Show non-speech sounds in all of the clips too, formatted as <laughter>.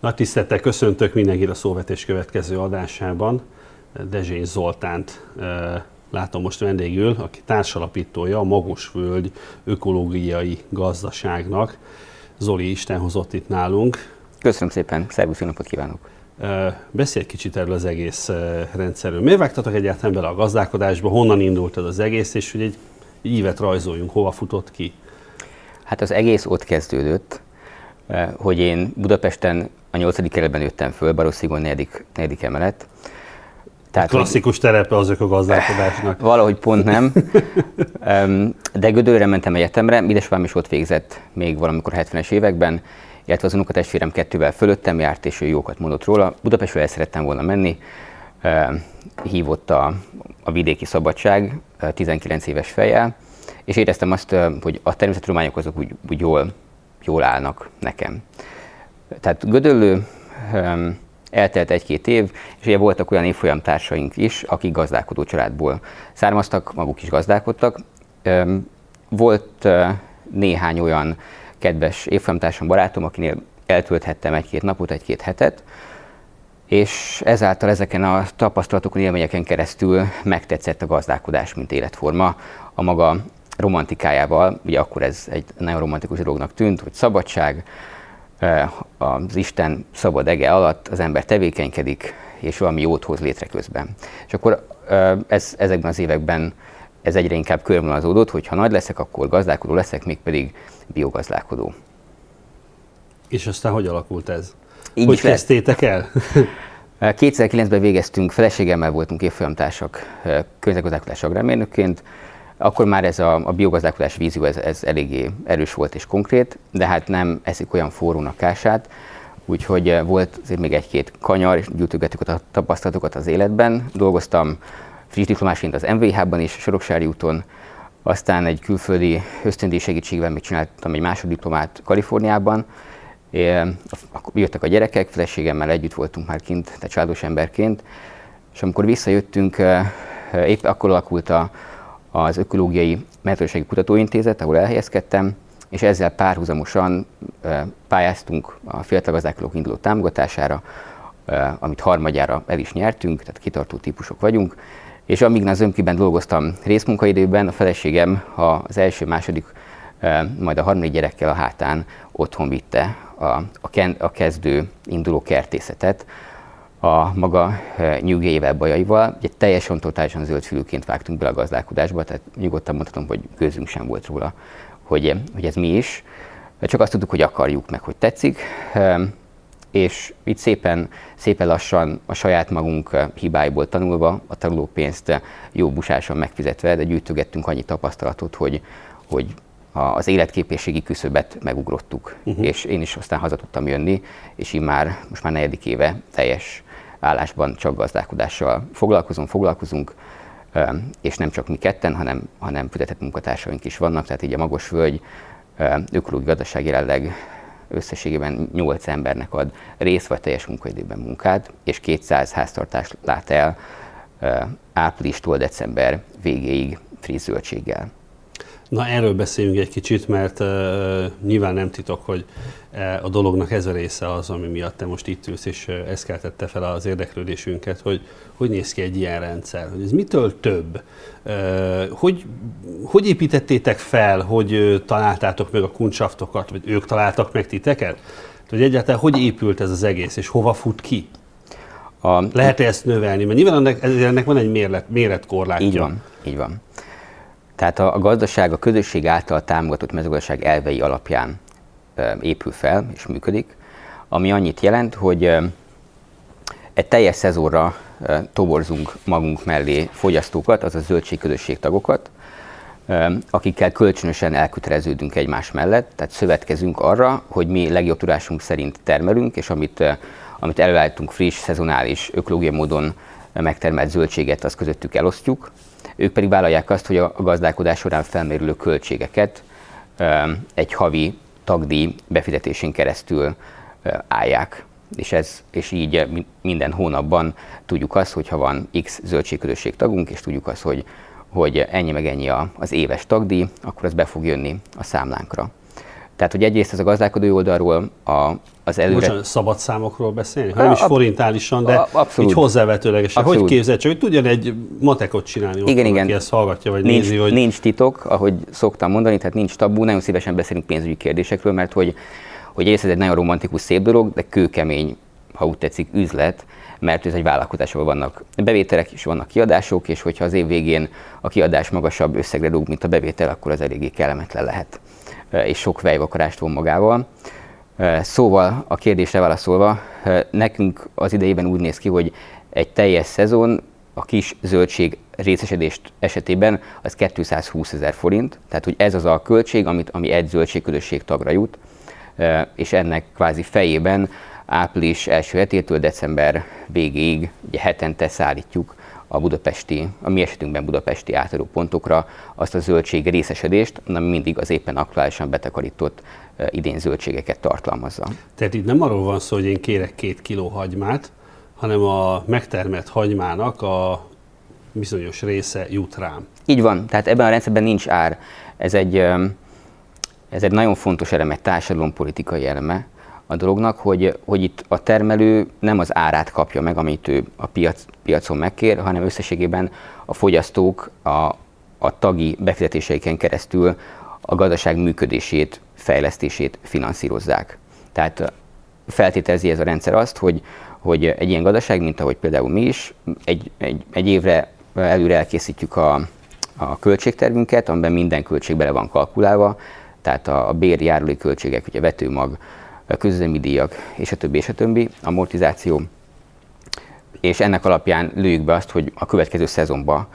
Nagy tisztelettel köszöntök mindenkit a Szóvetés következő adásában. Dezsény Zoltánt látom most vendégül, aki társalapítója a Magosvölgy Ökológiai Gazdaságnak. Zoli Isten hozott itt nálunk. Köszönöm szépen, szervusz, jó napot kívánok! Beszélj egy kicsit erről az egész rendszerről. Miért vágtatok egyáltalán bele a gazdálkodásba? Honnan indult ez az egész, és hogy egy ívet rajzoljunk, hova futott ki? Hát az egész ott kezdődött, hogy én Budapesten a 8. kerületben nőttem föl, Barosszigon 4. 4. emelet. Tehát, Klasszikus terepe azok a gazdálkodásnak. <laughs> Valahogy pont nem. De Gödöllőre mentem egyetemre, édesapám is ott végzett még valamikor 70-es években, illetve az unokatestvérem kettővel fölöttem járt, és ő jókat mondott róla. Budapestről el szerettem volna menni, hívott a, a vidéki szabadság 19 éves fejjel, és éreztem azt, hogy a természettudományok azok úgy, úgy jól, jól állnak nekem. Tehát Gödöllő eltelt egy-két év, és ugye voltak olyan évfolyamtársaink is, akik gazdálkodó családból származtak, maguk is gazdálkodtak. Volt néhány olyan kedves évfolyamtársam, barátom, akinél eltölthettem egy-két napot, egy-két hetet, és ezáltal ezeken a tapasztalatokon, élményeken keresztül megtetszett a gazdálkodás, mint életforma. A maga romantikájával, ugye akkor ez egy nagyon romantikus dolognak tűnt, hogy szabadság, az Isten szabad ege alatt az ember tevékenykedik, és valami jót hoz létre közben. És akkor ez, ezekben az években ez egyre inkább körvonalazódott, hogy ha nagy leszek, akkor gazdálkodó leszek, mégpedig biogazdálkodó. És aztán hogy alakult ez? Így hogy kezdtétek el? 2009-ben végeztünk, feleségemmel voltunk évfolyamtársak környezetgazdálkodás agrármérnökként, akkor már ez a, a biogazdálkodás vízió ez, ez eléggé erős volt és konkrét, de hát nem eszik olyan forrónak kását, úgyhogy eh, volt azért még egy-két kanyar, és gyűjtögettük a tapasztalatokat az életben. Dolgoztam friss diplomásként az MVH-ban is, Soroksári úton, aztán egy külföldi ösztöndíj segítségével még csináltam egy másoddiplomát Kaliforniában. Akkor jöttek a gyerekek, feleségemmel együtt voltunk már kint, tehát családos emberként, és amikor visszajöttünk, eh, épp akkor alakult a, az Ökológiai Mezőgazdasági Kutatóintézet, ahol elhelyezkedtem, és ezzel párhuzamosan pályáztunk a fiatal gazdálkodók induló támogatására, amit harmadjára el is nyertünk, tehát kitartó típusok vagyunk. És amíg az ömkiben dolgoztam részmunkaidőben, a feleségem az első, második, majd a harmadik gyerekkel a hátán otthon vitte a, a kezdő induló kertészetet, a maga e, nyugével bajaival. Egy teljesen totálisan zöldfülűként vágtunk bele a gazdálkodásba, tehát nyugodtan mondhatom, hogy gőzünk sem volt róla, hogy, hogy ez mi is. Csak azt tudtuk, hogy akarjuk meg, hogy tetszik, e, és itt szépen, szépen lassan a saját magunk hibáiból tanulva, a tanulópénzt jó busáson megfizetve, de gyűjtögettünk annyi tapasztalatot, hogy, hogy az életképességi küszöbet megugrottuk, uh-huh. és én is aztán haza tudtam jönni, és így már most már negyedik éve teljes állásban csak gazdálkodással foglalkozunk, foglalkozunk, és nem csak mi ketten, hanem, hanem fizetett munkatársaink is vannak, tehát így a Magos Völgy ökológiai gazdaság jelenleg összességében 8 embernek ad rész vagy teljes munkaidőben munkát, és 200 háztartást lát el áprilistól december végéig friss zöldséggel. Na erről beszéljünk egy kicsit, mert uh, nyilván nem titok, hogy uh, a dolognak ez a része az, ami miatt te most itt ülsz, és uh, ez keltette fel az érdeklődésünket, hogy hogy néz ki egy ilyen rendszer, hogy ez mitől több, uh, hogy, hogy építettétek fel, hogy uh, találtátok meg a kuncsaftokat, vagy ők találtak meg titeket? Hogy egyáltalán hogy épült ez az egész, és hova fut ki? A... Lehet-e ezt növelni? Mert nyilván ennek, ennek van egy méret, méretkorlátja. Így van, így van. Tehát a, a gazdaság a közösség által támogatott mezőgazdaság elvei alapján épül fel és működik, ami annyit jelent, hogy egy teljes szezonra toborzunk magunk mellé fogyasztókat, azaz zöldségközösség tagokat, akikkel kölcsönösen elköteleződünk egymás mellett, tehát szövetkezünk arra, hogy mi legjobb tudásunk szerint termelünk, és amit, amit előállítunk friss, szezonális, ökológiai módon megtermelt zöldséget, azt közöttük elosztjuk, ők pedig vállalják azt, hogy a gazdálkodás során felmerülő költségeket egy havi tagdíj befizetésén keresztül állják. És, ez, és így minden hónapban tudjuk azt, hogy ha van X zöldségközösség tagunk, és tudjuk azt, hogy, hogy ennyi meg ennyi az éves tagdíj, akkor az be fog jönni a számlánkra. Tehát, hogy egyrészt ez a gazdálkodói oldalról a, az előre... Bocsánat, szabad számokról beszélni? Ha nem is forintálisan, de abszolút. így hozzávetőlegesen. Hogy képzel, csak hogy tudjon egy matekot csinálni, igen, ott, igen. aki ezt hallgatja, vagy nincs, nézi, hogy... Nincs titok, ahogy szoktam mondani, tehát nincs tabú, nagyon szívesen beszélünk pénzügyi kérdésekről, mert hogy, hogy ez egy nagyon romantikus, szép dolog, de kőkemény, ha úgy tetszik, üzlet, mert ez egy vállalkozás, ahol vannak bevételek és vannak kiadások, és hogyha az év végén a kiadás magasabb összegre rúg, mint a bevétel, akkor az eléggé kellemetlen lehet, és sok vejvakarást von magával. Szóval a kérdésre válaszolva, nekünk az idejében úgy néz ki, hogy egy teljes szezon a kis zöldség részesedést esetében az 220 ezer forint, tehát hogy ez az a költség, amit, ami egy zöldségközösség tagra jut, és ennek kvázi fejében április első hetétől december végéig ugye hetente szállítjuk a budapesti, a mi esetünkben budapesti átadó pontokra azt a zöldség részesedést, ami mindig az éppen aktuálisan betakarított idén zöldségeket tartalmazza. Tehát itt nem arról van szó, hogy én kérek két kiló hagymát, hanem a megtermelt hagymának a bizonyos része jut rám. Így van, tehát ebben a rendszerben nincs ár. Ez egy, ez egy nagyon fontos eleme, társadalompolitikai eleme a dolognak, hogy, hogy itt a termelő nem az árát kapja meg, amit ő a piac, piacon megkér, hanem összességében a fogyasztók a, a tagi befizetéseiken keresztül a gazdaság működését, fejlesztését finanszírozzák. Tehát feltételezi ez a rendszer azt, hogy, hogy egy ilyen gazdaság, mint ahogy például mi is, egy, egy, egy évre előre elkészítjük a, a költségtervünket, amiben minden költség bele van kalkulálva, tehát a, a bér járulék költségek, ugye vetőmag, közüzemi díjak, és a többi, és a többi, amortizáció, és ennek alapján lőjük be azt, hogy a következő szezonban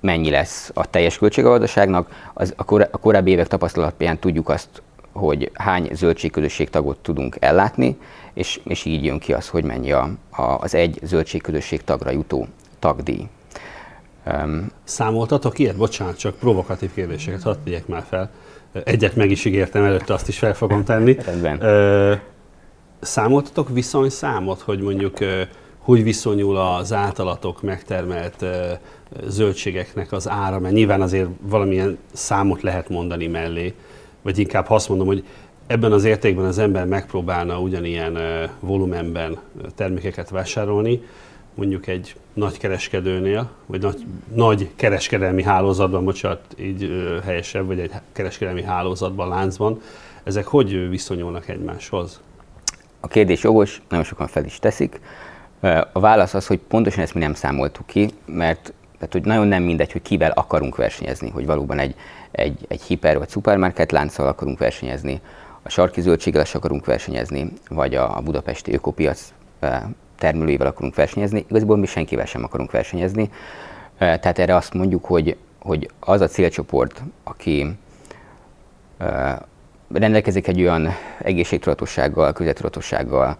mennyi lesz a teljes költség a gazdaságnak. Az, a, kor, a korábbi évek tapasztalatján tudjuk azt, hogy hány zöldségközösség tagot tudunk ellátni, és, és így jön ki az, hogy mennyi a, a, az egy zöldségközösség tagra jutó tagdíj. Um, Számoltatok ilyet? Bocsánat, csak provokatív kérdéseket hadd tegyek már fel. Egyet meg is ígértem, előtte azt is fel fogom tenni. Rendben. Számoltatok viszonyszámot, hogy mondjuk hogy viszonyul az általatok megtermelt zöldségeknek az ára, mert nyilván azért valamilyen számot lehet mondani mellé, vagy inkább azt mondom, hogy ebben az értékben az ember megpróbálna ugyanilyen volumenben termékeket vásárolni, mondjuk egy nagy kereskedőnél, vagy nagy, nagy kereskedelmi hálózatban, bocsánat, így helyesebb, vagy egy kereskedelmi hálózatban, láncban, ezek hogy viszonyulnak egymáshoz? A kérdés jogos, nagyon sokan fel is teszik. A válasz az, hogy pontosan ezt mi nem számoltuk ki, mert tehát, hogy nagyon nem mindegy, hogy kivel akarunk versenyezni, hogy valóban egy, egy, egy hiper vagy szupermarket lánccal akarunk versenyezni, a sarki zöldséggel akarunk versenyezni, vagy a, a budapesti ökopiac termelőivel akarunk versenyezni. Igazából mi senkivel sem akarunk versenyezni. Tehát erre azt mondjuk, hogy, hogy az a célcsoport, aki rendelkezik egy olyan egészségtudatossággal, közvetudatossággal,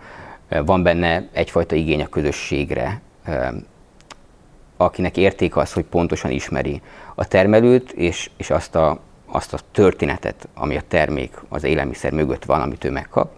van benne egyfajta igény a közösségre, akinek érték az, hogy pontosan ismeri a termelőt, és, és azt, a, azt a történetet, ami a termék, az élelmiszer mögött van, amit ő megkap,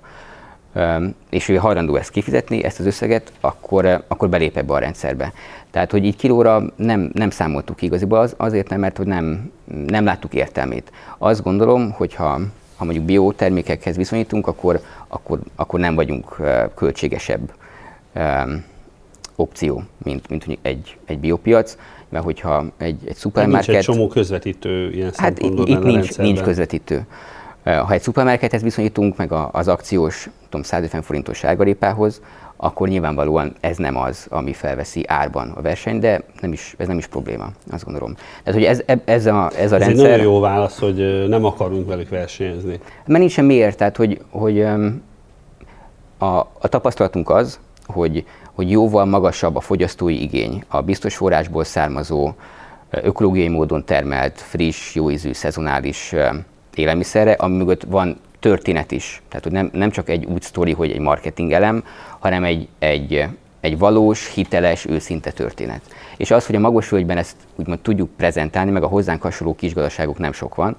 és ő hajlandó ezt kifizetni, ezt az összeget, akkor, akkor belép ebbe a rendszerbe. Tehát, hogy így kilóra nem, nem számoltuk igaziból, az, azért nem, mert hogy nem, nem láttuk értelmét. Azt gondolom, hogy ha, ha mondjuk biotermékekhez viszonyítunk, akkor, akkor, akkor nem vagyunk költségesebb opció, mint, mint egy, egy biopiac, mert hogyha egy, egy szupermarket... Nincs egy csomó közvetítő ilyen Hát itt, itt nincs, nincs közvetítő. Ha egy szupermarkethez viszonyítunk, meg az akciós tudom, 150 forintos sárgarépához, akkor nyilvánvalóan ez nem az, ami felveszi árban a verseny, de nem is, ez nem is probléma, azt gondolom. Tehát, hogy ez, ez a, ez a ez rendszer... nagyon jó válasz, hogy nem akarunk velük versenyezni. Mert nincsen miért, tehát, hogy, hogy a, a tapasztalatunk az, hogy, hogy jóval magasabb a fogyasztói igény, a biztos forrásból származó, ökológiai módon termelt, friss, jóízű, szezonális élelmiszerre, ami mögött van történet is. Tehát, hogy nem, nem csak egy úgy sztori, hogy egy marketing elem, hanem egy, egy, egy valós, hiteles, őszinte történet. És az, hogy a Magosvölgyben ezt úgymond tudjuk prezentálni, meg a hozzánk hasonló kisgazdaságok nem sok van,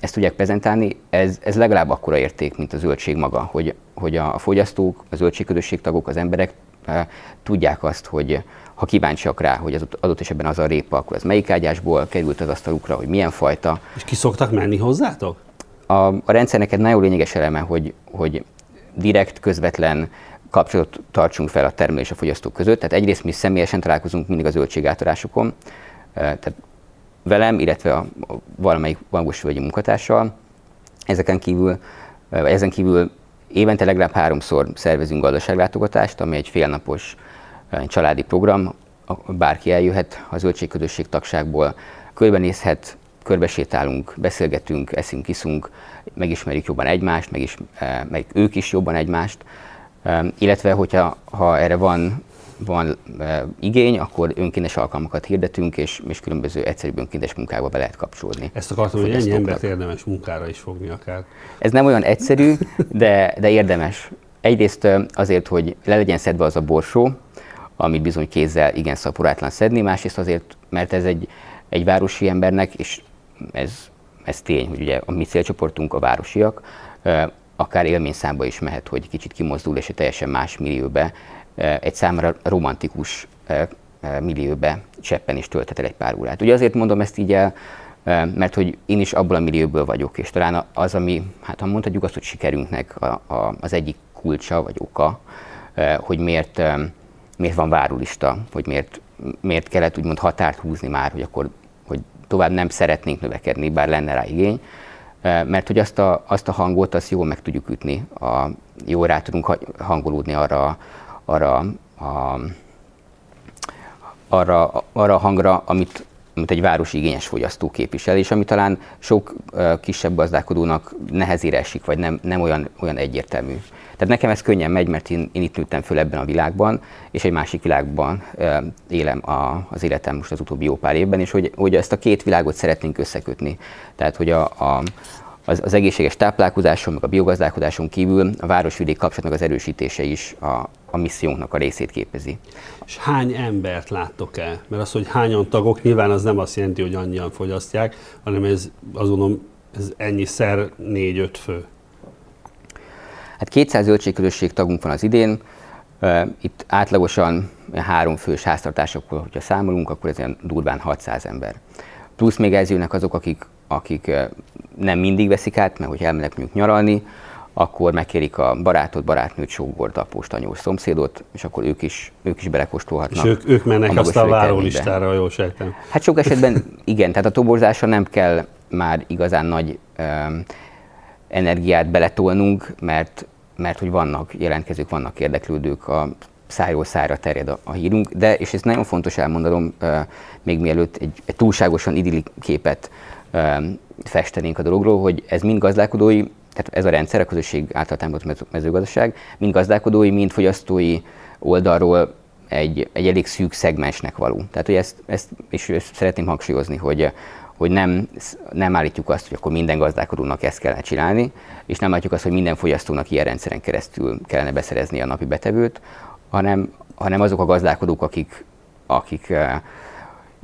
ezt tudják prezentálni, ez, ez legalább akkora érték, mint a zöldség maga, hogy, hogy a fogyasztók, a zöldségközösségtagok, az emberek tudják azt, hogy ha kíváncsiak rá, hogy az adott esetben az a répa, akkor az melyik ágyásból került az asztalukra, hogy milyen fajta. És ki szoktak menni hozzátok? a, a rendszernek egy nagyon lényeges eleme, hogy, hogy direkt, közvetlen kapcsolatot tartsunk fel a termelő és a fogyasztók között. Tehát egyrészt mi személyesen találkozunk mindig a zöldségátadásokon, tehát velem, illetve a, a valamelyik vagy munkatársal. Ezeken kívül, vagy ezen kívül évente legalább háromszor szervezünk gazdaságlátogatást, ami egy félnapos családi program, bárki eljöhet a zöldségközösség tagságból, körbenézhet, körbesétálunk, beszélgetünk, eszünk, iszunk, megismerjük jobban egymást, meg, is, meg ők is jobban egymást, illetve hogyha ha erre van van e, igény, akkor önkéntes alkalmakat hirdetünk, és, és különböző egyszerűbb önkéntes munkába be lehet kapcsolódni. Ezt akartam, hogy ennyi embert érdemes munkára is fogni akár. Ez nem olyan egyszerű, de, de érdemes. Egyrészt azért, hogy le legyen szedve az a borsó, amit bizony kézzel igen szaporátlan szedni, másrészt azért, mert ez egy, egy városi embernek, és ez, ez tény, hogy ugye a mi célcsoportunk a városiak, akár élményszámba is mehet, hogy kicsit kimozdul, és egy teljesen más millióbe egy számára romantikus millióbe cseppen is tölthet el egy pár órát. Ugye azért mondom ezt így el, mert hogy én is abból a millióból vagyok, és talán az, ami, hát ha mondhatjuk azt, hogy sikerünknek a, a, az egyik kulcsa vagy oka, hogy miért, miért van várólista, hogy miért, miért kellett úgymond határt húzni már, hogy akkor hogy tovább nem szeretnénk növekedni, bár lenne rá igény, mert hogy azt a, azt a hangot, azt jól meg tudjuk ütni, a, jól rá tudunk hangolódni arra arra a, arra, arra a hangra, amit, amit egy városi igényes fogyasztó képvisel, és ami talán sok kisebb gazdálkodónak nehezére esik, vagy nem, nem olyan, olyan egyértelmű. Tehát nekem ez könnyen megy, mert én, én itt nőttem föl ebben a világban, és egy másik világban élem a, az életem most az utóbbi jó pár évben, és hogy, hogy ezt a két világot szeretnénk összekötni. Tehát, hogy a, a, az, az egészséges táplálkozáson, meg a biogazdálkodáson kívül a városvidék kapcsolatnak az erősítése is a, a missziónknak a részét képezi. És hány embert láttok el? Mert az, hogy hányan tagok, nyilván az nem azt jelenti, hogy annyian fogyasztják, hanem ez azt gondolom, ez ennyiszer négy-öt fő. Hát 200 zöldségközösség tagunk van az idén, itt átlagosan három fős háztartásokkal, hogyha számolunk, akkor ez ilyen durván 600 ember. Plusz még ez jönnek azok, akik akik nem mindig veszik át, mert hogy elmennek mondjuk nyaralni, akkor megkérik a barátot, barátnőt, sógort, apóst, anyós, szomszédot, és akkor ők is, ők is belekóstolhatnak. És ők, ők mennek a azt a várólistára, jól sejtem. Hát sok esetben igen, tehát a toborzásra nem kell már igazán nagy um, energiát beletolnunk, mert, mert hogy vannak jelentkezők, vannak érdeklődők, a szájról szájra terjed a, a hírunk, de, és ez nagyon fontos elmondanom, uh, még mielőtt egy, egy túlságosan idilli képet festenénk a dologról, hogy ez mind gazdálkodói, tehát ez a rendszer, a közösség által támogatott mezőgazdaság, mind gazdálkodói, mind fogyasztói oldalról egy, egy elég szűk szegmensnek való. Tehát, hogy ezt, ezt és ezt szeretném hangsúlyozni, hogy, hogy nem, nem állítjuk azt, hogy akkor minden gazdálkodónak ezt kellene csinálni, és nem állítjuk azt, hogy minden fogyasztónak ilyen rendszeren keresztül kellene beszerezni a napi betevőt, hanem, hanem azok a gazdálkodók, akik, akik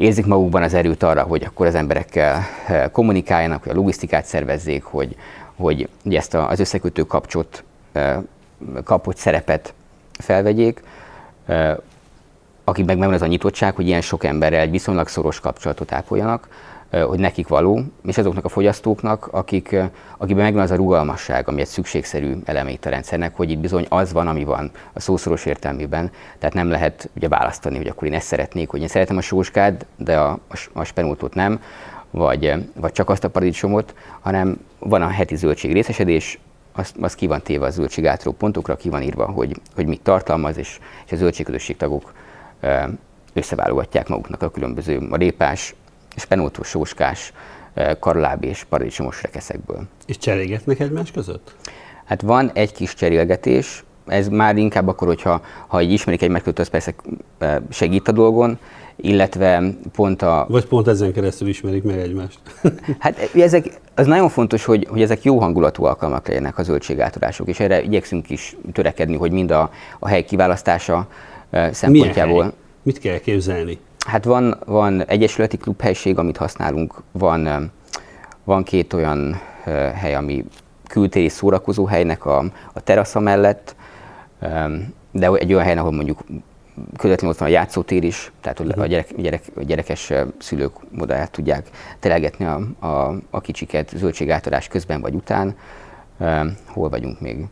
érzik magukban az erőt arra, hogy akkor az emberekkel eh, kommunikáljanak, hogy a logisztikát szervezzék, hogy, hogy ezt az összekötő kapcsot, eh, kapott szerepet felvegyék, eh, akik meg megvan az a nyitottság, hogy ilyen sok emberrel egy viszonylag szoros kapcsolatot ápoljanak, hogy nekik való, és azoknak a fogyasztóknak, akik, akikben megvan az a rugalmasság, ami egy szükségszerű eleme itt a rendszernek, hogy itt bizony az van, ami van a szószoros értelmében, tehát nem lehet ugye választani, hogy akkor én ezt szeretnék, hogy én szeretem a sóskát, de a, a spenótot nem, vagy, vagy csak azt a paradicsomot, hanem van a heti zöldség részesedés, az, az ki van téve a zöldség átról pontokra, ki van írva, hogy, hogy mit tartalmaz, és, és a zöldségközösség tagok összeválogatják maguknak a különböző a répás, spenótos, sóskás, eh, karláb és paradicsomos rekeszekből. És cserélgetnek egymás között? Hát van egy kis cserélgetés, ez már inkább akkor, hogyha ha így ismerik egymást, az persze eh, segít a dolgon, illetve pont a... Vagy pont ezen keresztül ismerik meg egymást. <laughs> hát ezek, az nagyon fontos, hogy, hogy ezek jó hangulatú alkalmak legyenek a zöldségátadások, és erre igyekszünk is törekedni, hogy mind a, a hely kiválasztása eh, szempontjából... Milyen hely? Mit kell képzelni? Hát van, van egyesületi klubhelység, amit használunk, van, van két olyan hely, ami kültéri szórakozó helynek a, a terasza mellett, de egy olyan hely, ahol mondjuk közvetlenül ott van a játszótér is, tehát a, gyerek, gyerek, a gyerekes szülők oda el tudják telegetni a, a, a kicsiket zöldségátadás közben vagy után. Hol vagyunk még?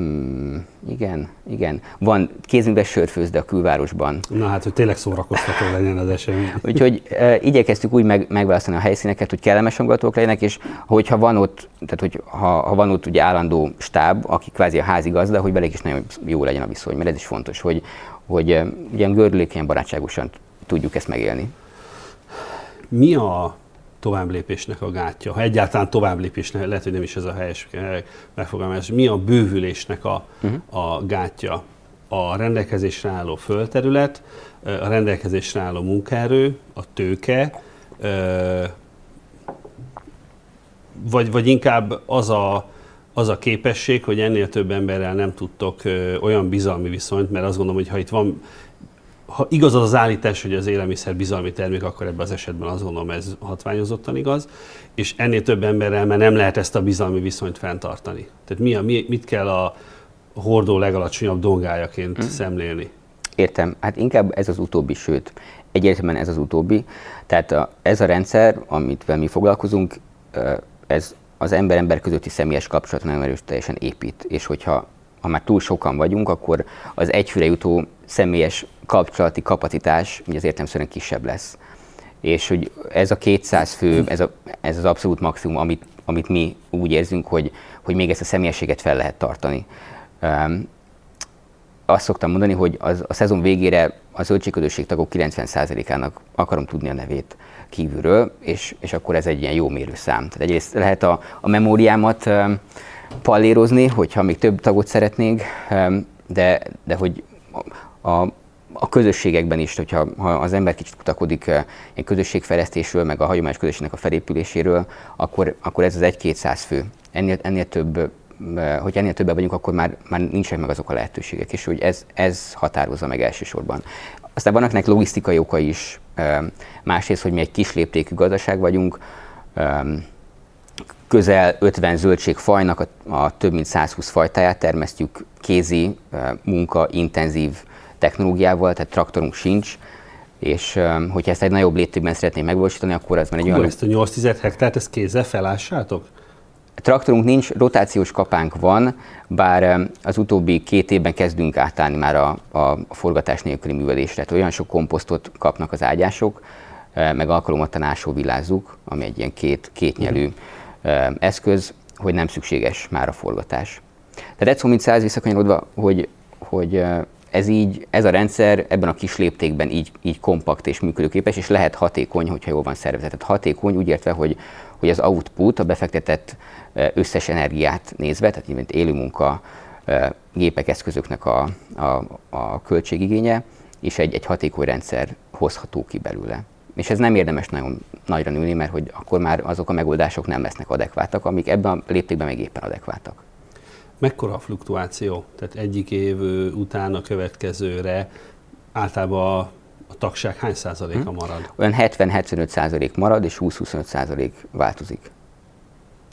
Mm, igen, igen. Van kézünkbe sörfőzde a külvárosban. Na hát, hogy tényleg szórakoztató legyen az esemény. <laughs> Úgyhogy e, igyekeztük úgy meg, megválasztani a helyszíneket, hogy kellemes hangulatok legyenek, és hogyha van ott, tehát hogy ha, ha van ott ugye állandó stáb, aki kvázi a házi gazda, hogy velük is nagyon jó legyen a viszony, mert ez is fontos, hogy, hogy ugye gördülékenyen barátságosan tudjuk ezt megélni. Mi a tovább lépésnek a gátja? Ha egyáltalán tovább lépésnek, lehet, hogy nem is ez a helyes megfogalmazás. Mi a bővülésnek a, uh-huh. a gátja? A rendelkezésre álló földterület, a rendelkezésre álló munkaerő, a tőke, vagy, vagy inkább az a, az a képesség, hogy ennél több emberrel nem tudtok olyan bizalmi viszonyt, mert azt gondolom, hogy ha itt van ha igaz az az állítás, hogy az élelmiszer bizalmi termék, akkor ebben az esetben azt gondolom ez hatványozottan igaz, és ennél több emberrel mert nem lehet ezt a bizalmi viszonyt fenntartani. Tehát mi a, mi, mit kell a hordó legalacsonyabb dongájaként hmm. szemlélni? Értem, hát inkább ez az utóbbi, sőt, egyértelműen ez az utóbbi. Tehát a, ez a rendszer, amit mi foglalkozunk, ez az ember-ember közötti személyes kapcsolat nagyon erős teljesen épít, és hogyha ha már túl sokan vagyunk, akkor az egyfőre jutó személyes kapcsolati kapacitás ugye az értelmszerűen kisebb lesz. És hogy ez a 200 fő, ez, a, ez az abszolút maximum, amit, amit mi úgy érzünk, hogy, hogy még ezt a személyességet fel lehet tartani. Um, azt szoktam mondani, hogy az, a szezon végére a zöldségközösség tagok 90%-ának akarom tudni a nevét kívülről, és, és akkor ez egy ilyen jó mérőszám. Tehát egyrészt lehet a, a memóriámat um, pallérozni, hogyha még több tagot szeretnénk, um, de, de hogy a, a közösségekben is, hogyha ha az ember kicsit kutakodik eh, egy közösségfejlesztésről, meg a hagyományos közösségnek a felépüléséről, akkor, akkor ez az egy-kétszáz fő. Ennél, ennél több eh, hogy ennél többen vagyunk, akkor már, már nincsenek meg azok a lehetőségek, és hogy ez, ez határozza meg elsősorban. Aztán vannak nek logisztikai oka is, eh, másrészt, hogy mi egy kis léptékű gazdaság vagyunk, közel 50 zöldségfajnak a, a több mint 120 fajtáját termesztjük kézi, munka, intenzív technológiával, tehát traktorunk sincs, és hogyha ezt egy nagyobb léptékben szeretnénk megvalósítani, akkor ez már egy olyan... ezt a 8-10 hektárt, ezt kézzel felássátok? Traktorunk nincs, rotációs kapánk van, bár az utóbbi két évben kezdünk átállni már a, a forgatás nélküli művelésre. Tehát olyan sok komposztot kapnak az ágyások, meg alkalommal ásóvillázzuk, ami egy ilyen két, kétnyelű uh-huh. eszköz, hogy nem szükséges már a forgatás. Tehát egy szó mint száz visszakanyarodva, hogy, hogy ez így, ez a rendszer ebben a kis léptékben így, így kompakt és működőképes, és lehet hatékony, hogyha jól van szervezett. Hatékony úgy értve, hogy, hogy az output, a befektetett összes energiát nézve, tehát mint élő munka, gépek, eszközöknek a, a, a költségigénye, és egy, egy hatékony rendszer hozható ki belőle. És ez nem érdemes nagyon nagyra nőni, mert hogy akkor már azok a megoldások nem lesznek adekváltak, amik ebben a léptékben még éppen adekváltak. Mekkora a fluktuáció? Tehát egyik év után a következőre általában a, a tagság hány százaléka hmm. marad? Olyan 70-75 százalék marad, és 20-25 százalék változik.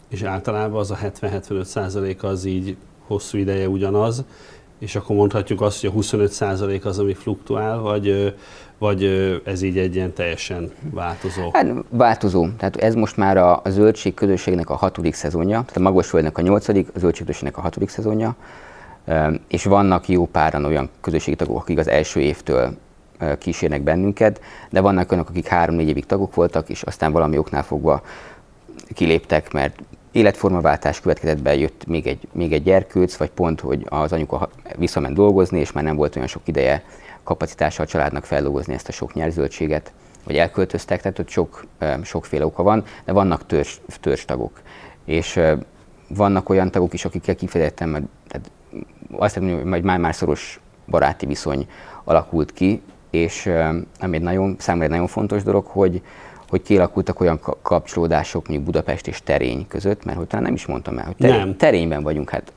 És általában az a 70-75 százalék az így hosszú ideje ugyanaz, és akkor mondhatjuk azt, hogy a 25 százalék az, ami fluktuál, vagy, vagy ez így egy ilyen teljesen változó? Hát változó. Tehát ez most már a, a zöldség közösségnek a hatodik szezonja, tehát a magosföldnek a nyolcadik, a zöldség közösségnek a hatodik szezonja, és vannak jó páran olyan közösségi tagok, akik az első évtől kísérnek bennünket, de vannak olyanok, akik három-négy évig tagok voltak, és aztán valami oknál fogva kiléptek, mert életformaváltás következett be, jött még egy, még egy gyerkőc, vagy pont, hogy az anyuka visszament dolgozni, és már nem volt olyan sok ideje kapacitása a családnak feldolgozni ezt a sok nyerzöldséget, vagy elköltöztek, tehát ott sok, sokféle oka van, de vannak törzs, törzs tagok. És vannak olyan tagok is, akikkel kifejezetten, mert tehát azt mondom, hogy már-már szoros baráti viszony alakult ki, és ami egy nagyon, számomra egy nagyon fontos dolog, hogy, hogy kialakultak olyan kapcsolódások mondjuk Budapest és Terény között, mert hogy talán nem is mondtam el, hogy terény, nem. Terényben vagyunk, hát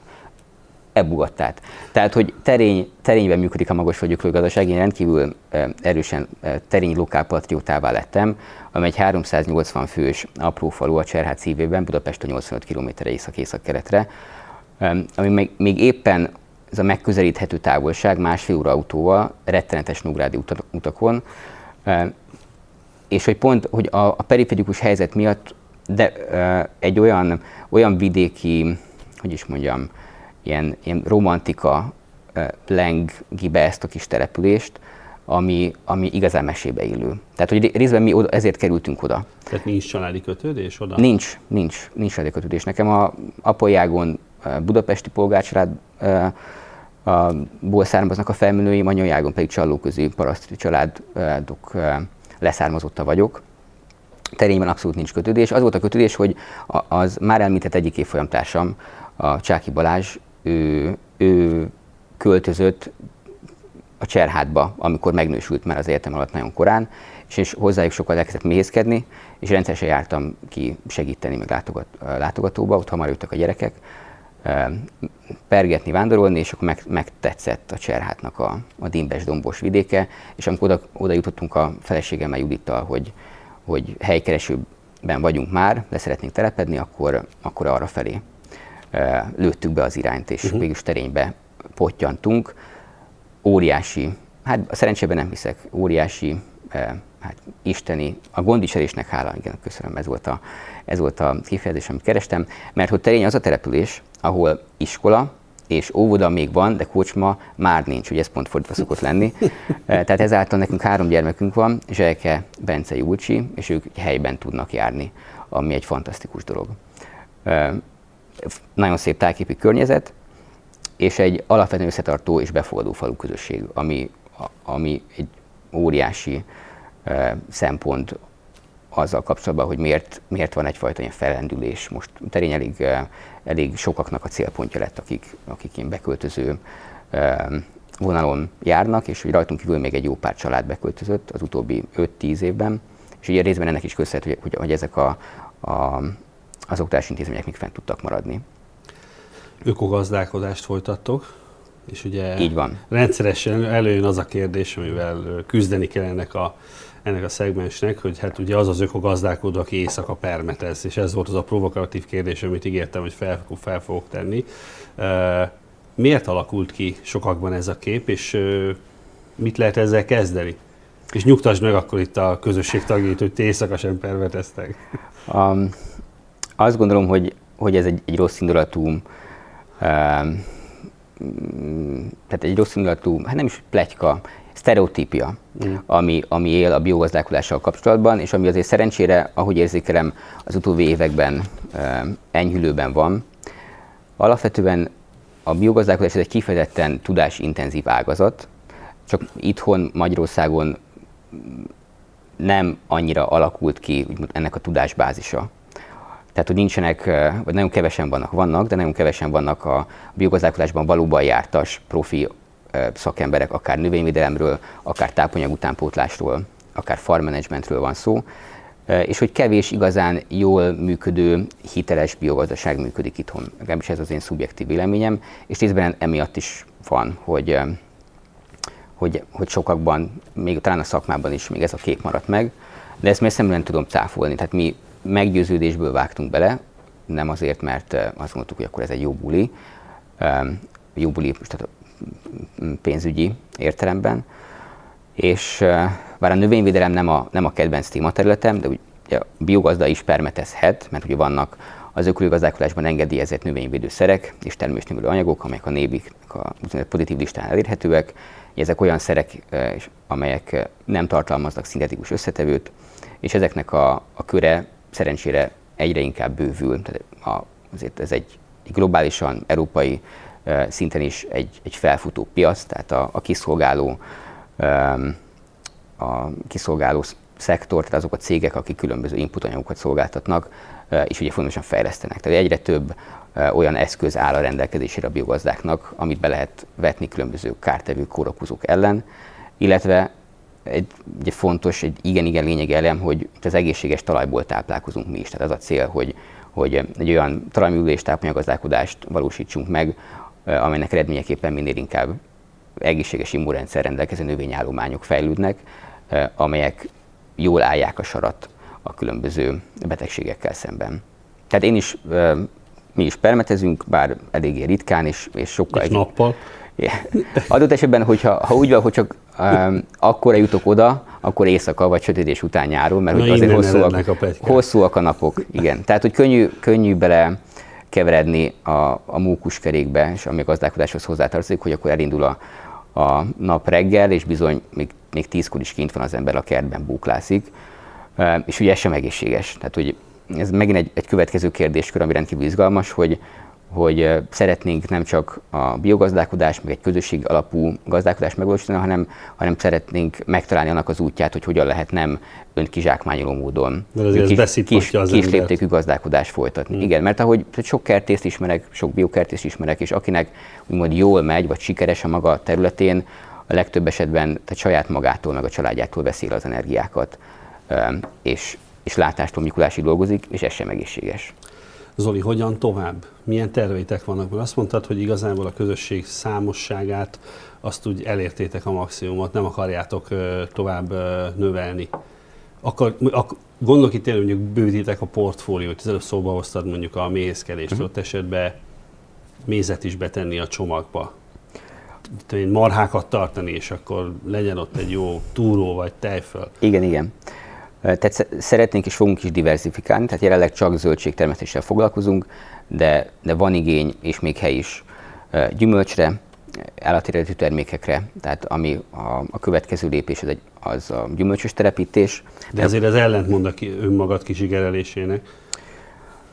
ebugattát. Tehát, hogy terény, terényben működik a magas fogyókló gazdaság, én rendkívül erősen terény lokálpatriótává lettem, amely egy 380 fős apró falu a Cserhát szívében, Budapest a 85 km észak-észak-keletre, ami még, még éppen ez a megközelíthető távolság másfél óra autóval, rettenetes nugrádi utakon, és hogy pont, hogy a, a periférikus helyzet miatt de egy olyan, olyan vidéki, hogy is mondjam, ilyen, ilyen romantika lengi be ezt a kis települést, ami, ami igazán mesébe illő. Tehát, hogy részben mi oda, ezért kerültünk oda. Tehát nincs családi kötődés oda? Nincs, nincs, nincs családi kötődés. Nekem a apolyágon budapesti polgárcsalád ból származnak a felmenőim, anyójágon pedig csallóközi paraszti családok leszármazotta vagyok. Terényben abszolút nincs kötődés. Az volt a kötődés, hogy az már említett egyik évfolyamtársam, a Csáki Balázs, ő, ő költözött a Cserhátba, amikor megnősült már az egyetem alatt nagyon korán, és, és hozzájuk sokkal elkezdett méhészkedni, és rendszeresen jártam ki segíteni, meg látogat, látogatóba, ott hamar jöttek a gyerekek, pergetni, vándorolni, és akkor meg, megtetszett a Cserhátnak a, a Dimbes dombos vidéke, és amikor oda, oda jutottunk a feleségemmel Judittal, hogy, hogy helykeresőben vagyunk már, de szeretnénk telepedni, akkor, akkor arra felé lőttük be az irányt, és uh-huh. végülis terénybe pottyantunk. Óriási, hát szerencsében nem hiszek, óriási, hát isteni, a gondviselésnek hála, igen, köszönöm, ez volt a, ez volt a kifejezés, amit kerestem, mert hogy Terény az a település, ahol iskola és óvoda még van, de kocsma már nincs, ugye ez pont fordítva szokott lenni. <laughs> Tehát ezáltal nekünk három gyermekünk van, Zsejke, Bence, Júlcsi, és ők helyben tudnak járni, ami egy fantasztikus dolog. Nagyon szép tájképi környezet, és egy alapvetően összetartó és befogadó falu közösség, ami, ami egy óriási szempont azzal kapcsolatban, hogy miért, miért van egyfajta ilyen felendülés. Most terény elég, elég sokaknak a célpontja lett, akik, akik ilyen beköltöző vonalon járnak, és hogy rajtunk kívül még egy jó pár család beköltözött az utóbbi 5-10 évben, és ugye részben ennek is köszönhető, hogy, hogy, hogy ezek a, a, az oktatási intézmények még fent tudtak maradni. Ökogazdálkodást folytattok, és ugye Így van. rendszeresen előjön az a kérdés, amivel küzdeni kell ennek a ennek a szegmensnek, hogy hát ugye az az ökogazdálkodó, aki éjszaka permetez, és ez volt az a provokatív kérdés, amit ígértem, hogy fel, fel fogok tenni. Miért alakult ki sokakban ez a kép, és mit lehet ezzel kezdeni? És nyugtasd meg akkor itt a közösség tagjait, hogy ti éjszaka sem permeteztek. Um, azt gondolom, hogy, hogy ez egy, egy rossz indulatú um, tehát egy rossz indulatú, hát nem is pletyka, sztereotípia, mm. ami, ami él a biogazdálkodással kapcsolatban, és ami azért szerencsére, ahogy érzékelem, az utóbbi években e, enyhülőben van. Alapvetően a biogazdálkodás egy kifejezetten tudásintenzív ágazat, csak itthon Magyarországon nem annyira alakult ki ennek a tudásbázisa. Tehát, hogy nincsenek, vagy nagyon kevesen vannak, vannak, de nagyon kevesen vannak a biogazdálkodásban valóban jártas profi szakemberek, akár növényvédelemről, akár tápanyag utánpótlásról, akár farmmanagementről van szó, és hogy kevés igazán jól működő, hiteles biogazdaság működik itthon. Legalábbis ez az én szubjektív véleményem, és részben emiatt is van, hogy, hogy, hogy sokakban, még talán a szakmában is még ez a kép maradt meg, de ezt messzemben tudom cáfolni. Tehát mi meggyőződésből vágtunk bele, nem azért, mert azt gondoltuk, hogy akkor ez egy jó buli, jó buli, tehát pénzügyi értelemben, és bár a növényvédelem nem a, nem a kedvenc tématerületem, de ugye a biogazda is permetezhet, mert ugye vannak az ökológazdálkodásban engedélyezett növényvédőszerek és termésnövelő anyagok, amelyek a nébik a pozitív listán elérhetőek. Ezek olyan szerek, amelyek nem tartalmaznak szintetikus összetevőt, és ezeknek a, a köre szerencsére egyre inkább bővül. Tehát a, azért ez egy globálisan európai szinten is egy, egy felfutó piac, tehát a, a kiszolgáló a kiszolgáló szektor, tehát azok a cégek, akik különböző inputanyagokat szolgáltatnak, és ugye fontosan fejlesztenek. Tehát egyre több olyan eszköz áll a rendelkezésére a biogazdáknak, amit be lehet vetni különböző kártevő kórokozók ellen, illetve egy, egy fontos, egy igen-igen lényegi elem, hogy az egészséges talajból táplálkozunk mi is. Tehát az a cél, hogy, hogy egy olyan talajművelés tápanyagazdálkodást valósítsunk meg, amelynek eredményeképpen minél inkább egészséges immunrendszer rendelkező növényállományok fejlődnek, amelyek jól állják a sarat a különböző betegségekkel szemben. Tehát én is, mi is permetezünk, bár eléggé ritkán, és, és sokkal... És nappal? <laughs> Adott esetben, hogyha ha úgy van, hogy csak akkor jutok oda, akkor éjszaka vagy sötétés után nyáron, mert hogy azért hosszúak, a hosszúak a napok. Igen. Tehát, hogy könnyű, könnyű bele keveredni a, a mókuskerékbe, és ami a gazdálkodáshoz hozzátartozik, hogy akkor elindul a, a nap reggel, és bizony még, még tízkor is kint van az ember a kertben búklászik, és ugye ez sem egészséges. Tehát, hogy ez megint egy, egy következő kérdéskör, ami rendkívül izgalmas, hogy, hogy szeretnénk nem csak a biogazdálkodás, meg egy közösség alapú gazdálkodást megvalósítani, hanem, hanem szeretnénk megtalálni annak az útját, hogy hogyan lehet nem önkizsákmányoló módon kis, kis, kis léptékű gazdálkodást folytatni. Hmm. Igen, mert ahogy sok kertészt ismerek, sok biokertészt ismerek, és akinek úgymond jól megy, vagy sikeres a maga területén, a legtöbb esetben tehát saját magától, meg a családjától beszél az energiákat, és, és látástól Mikulásig dolgozik, és ez sem egészséges. Zoli, hogyan tovább? Milyen terveitek vannak? Mert azt mondtad, hogy igazából a közösség számosságát azt úgy elértétek a maximumot, nem akarjátok tovább növelni. Akkor, ak, gondolok itt tényleg, mondjuk bővítitek a portfóliót, az előbb szóba hoztad mondjuk a méhészkedést, uh-huh. ott esetben mézet is betenni a csomagba. Marhákat tartani, és akkor legyen ott egy jó túró vagy tejföl. Igen, igen. Tehát szeretnénk és fogunk is diversifikálni, tehát jelenleg csak zöldségtermesztéssel foglalkozunk, de, de van igény és még hely is gyümölcsre, állati termékekre, tehát ami a, a következő lépés az, egy, az a gyümölcsös telepítés. De ezért ez ellentmond a önmagad kisigerelésének.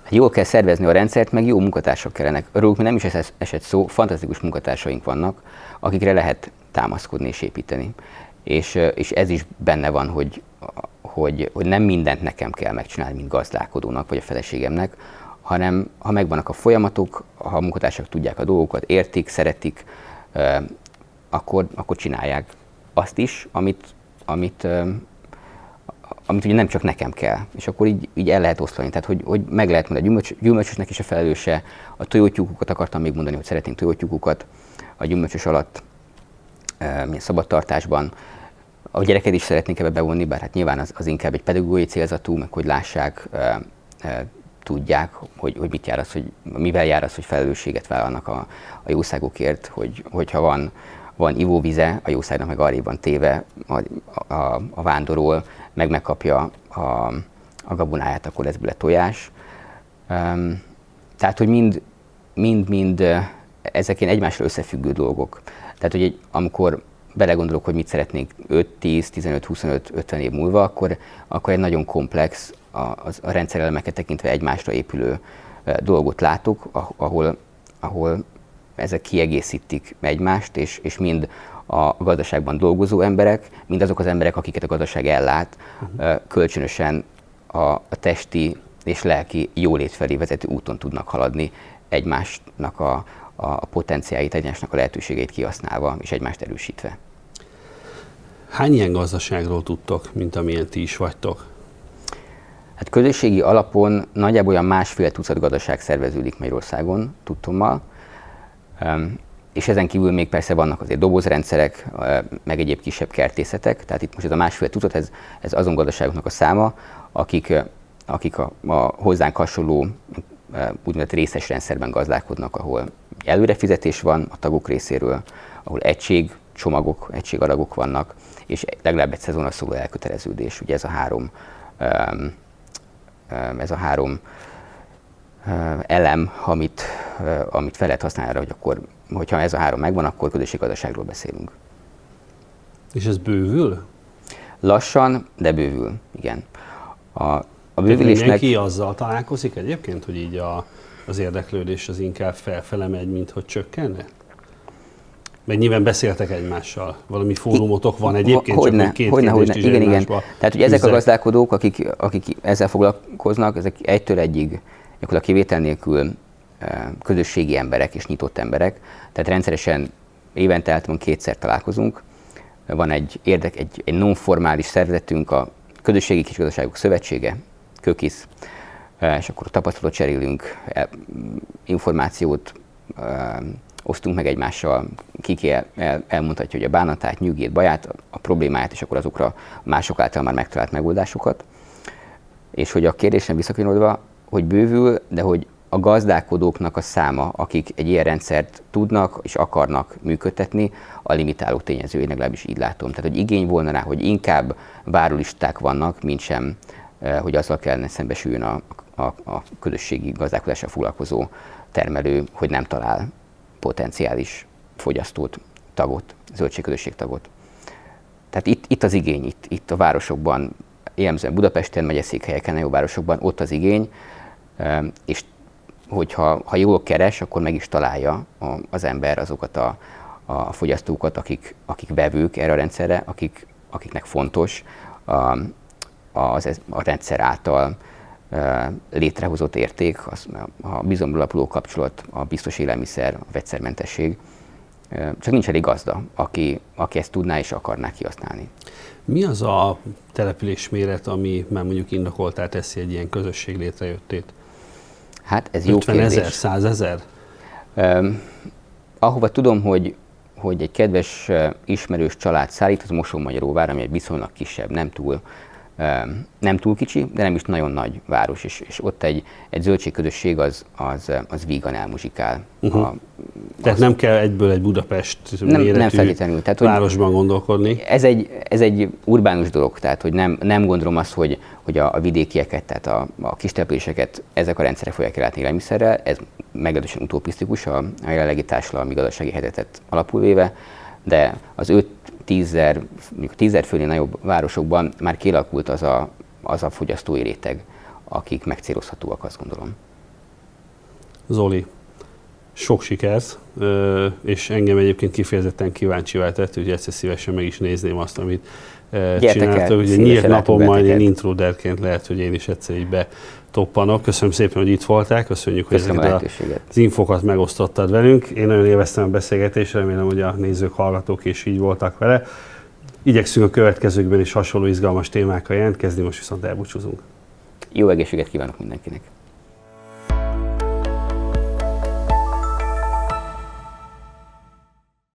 Hát jól kell szervezni a rendszert, meg jó munkatársak kellenek. Róluk nem is esett szó, fantasztikus munkatársaink vannak, akikre lehet támaszkodni és építeni. És, és ez is benne van, hogy hogy, hogy nem mindent nekem kell megcsinálni, mint gazdálkodónak vagy a feleségemnek, hanem ha megvannak a folyamatok, ha a munkatársak tudják a dolgokat, értik, szeretik, akkor, akkor csinálják azt is, amit, amit, amit ugye nem csak nekem kell. És akkor így, így el lehet osztani. Tehát, hogy, hogy meg lehet mondani, a gyümölcs, gyümölcsösnek is a felelőse. A tojótyúkokat akartam még mondani, hogy szeretnénk tojótyúkokat a gyümölcsös alatt, szabadtartásban a gyereket is szeretnénk ebbe bevonni, bár hát nyilván az, az inkább egy pedagógiai célzatú, meg hogy lássák, e, e, tudják, hogy, hogy mit jár az, hogy mivel jár az, hogy felelősséget vállalnak a, a jószágokért, hogy, hogyha van, van ivóvize, a jószágnak meg arrébb van téve a, a, a vándorol, meg megkapja a, a gabonáját, akkor lesz bele tojás. Um, tehát, hogy mind, mind, mind ezek ilyen egymásra összefüggő dolgok. Tehát, hogy egy, amikor belegondolok, hogy mit szeretnénk 5, 10, 15, 25, 50 év múlva, akkor, akkor egy nagyon komplex, a, a, a rendszerelemeket tekintve egymásra épülő dolgot látok, ahol, ahol ezek kiegészítik egymást, és, és mind a gazdaságban dolgozó emberek, mind azok az emberek, akiket a gazdaság ellát, uh-huh. kölcsönösen a, a testi és lelki jólét felé vezető úton tudnak haladni egymásnak a, a potenciáit, egymásnak a lehetőségeit kihasználva és egymást erősítve. Hány ilyen gazdaságról tudtok, mint amilyen ti is vagytok? Hát közösségi alapon nagyjából olyan másfél tucat gazdaság szerveződik Magyarországon, tudtommal. És ezen kívül még persze vannak azért dobozrendszerek, meg egyéb kisebb kertészetek. Tehát itt most ez a másfél tucat, ez, ez azon gazdaságoknak a száma, akik, akik a, a hozzánk hasonló úgynevezett részes rendszerben gazdálkodnak, ahol előrefizetés van a tagok részéről, ahol egység, csomagok, egységaragok vannak, és legalább egy szezonra szóló elköteleződés. Ugye ez a három, ez a három elem, amit, amit fel lehet használni arra, hogy akkor, hogyha ez a három megvan, akkor közösséggazdaságról beszélünk. És ez bővül? Lassan, de bővül, igen. A, a bővülésnek... mindenki azzal találkozik egyébként, hogy így a, az érdeklődés az inkább felfele megy, mint hogy csökkenne? Meg nyilván beszéltek egymással, valami fórumotok van egyébként, hogyne, csak két hogyne, hogyne, igen, igen. Tehát, hogy ezek a gazdálkodók, akik, akik ezzel foglalkoznak, ezek egytől egyig, a kivétel nélkül eh, közösségi emberek és nyitott emberek, tehát rendszeresen évente általában kétszer találkozunk. Van egy érdek, egy, egy non-formális szervezetünk, a Közösségi Kisgazdaságok Szövetsége, Kökisz, eh, és akkor tapasztalatot cserélünk, eh, információt, osztunk meg egymással, ki el, el, elmondhatja, hogy a bánatát, nyugét, baját, a problémáját, és akkor azokra mások által már megtalált megoldásokat. És hogy a kérdésem visszakanyarodva, hogy bővül, de hogy a gazdálkodóknak a száma, akik egy ilyen rendszert tudnak és akarnak működtetni, a limitáló tényező, én legalábbis így látom. Tehát, hogy igény volna rá, hogy inkább várólisták vannak, mint sem, hogy azzal kellene szembesüljön a, a, a közösségi gazdálkodással foglalkozó termelő, hogy nem talál potenciális fogyasztót, tagot, zöldségközösség tagot. Tehát itt, itt az igény, itt, itt a városokban, jellemzően Budapesten, megyeszékhelyeken, nagyobb ott az igény, és hogyha ha jól keres, akkor meg is találja az ember azokat a, a fogyasztókat, akik, akik vevők erre a rendszerre, akik, akiknek fontos a, az, a rendszer által létrehozott érték, az, a bizalomról alapuló kapcsolat, a biztos élelmiszer, a vegyszermentesség, csak nincs elég gazda, aki, aki ezt tudná és akarná kihasználni. Mi az a település méret, ami már mondjuk indokoltá teszi egy ilyen közösség létrejöttét? Hát ez jó 50 kérdés. ezer, 100 ezer? Um, ahova tudom, hogy, hogy egy kedves ismerős család szállít, az Mosonmagyaróvár, ami egy viszonylag kisebb, nem túl nem túl kicsi, de nem is nagyon nagy város, és, és ott egy, egy zöldségközösség az, az, az vígan elmuzsikál. Uh-huh. A, tehát az, nem kell egyből egy Budapest nem, nem feltétlenül. Tehát, városban gondolkodni. Ez egy, ez egy urbánus dolog, tehát hogy nem, nem gondolom azt, hogy, hogy a, a vidékieket, tehát a, a kis településeket ezek a rendszerek fogják ellátni élelmiszerrel, ez meglehetősen utopisztikus a, a jelenlegi társadalmi gazdasági helyzetet alapul véve, de az 5 tízzer, tízzer főnél nagyobb városokban már kialakult az a, az a fogyasztói réteg, akik megcélozhatóak, azt gondolom. Zoli, sok sikert, és engem egyébként kifejezetten kíváncsi tett, hogy egyszer szívesen meg is nézném azt, amit csináltak. Ugye nyílt napon majd én intruderként lehet, hogy én is egyszer így be toppanok. Köszönöm szépen, hogy itt voltál, köszönjük, Köszönöm hogy ezeket az infokat megosztottad velünk. Én nagyon élveztem a beszélgetést, remélem, hogy a nézők, hallgatók is így voltak vele. Igyekszünk a következőkben is hasonló izgalmas témákkal jelentkezni, most viszont elbúcsúzunk. Jó egészséget kívánok mindenkinek!